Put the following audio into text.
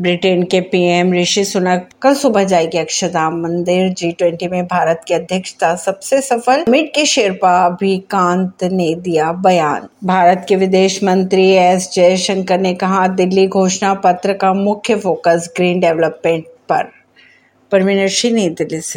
Britain के PM Rishi Sunak कल सुबह जाएगी अक्षरधाम मंदिर। जी ट्वेंटी में भारत की अध्यक्षता सबसे सफल मिट के शेरपा अभिकांत ने दिया बयान। भारत के विदेश मंत्री एस जयशंकर ने कहा, दिल्ली घोषणा पत्र का मुख्य फोकस ग्रीन डेवलपमेंट पर। परवीन सिंह नई दिल्ली से।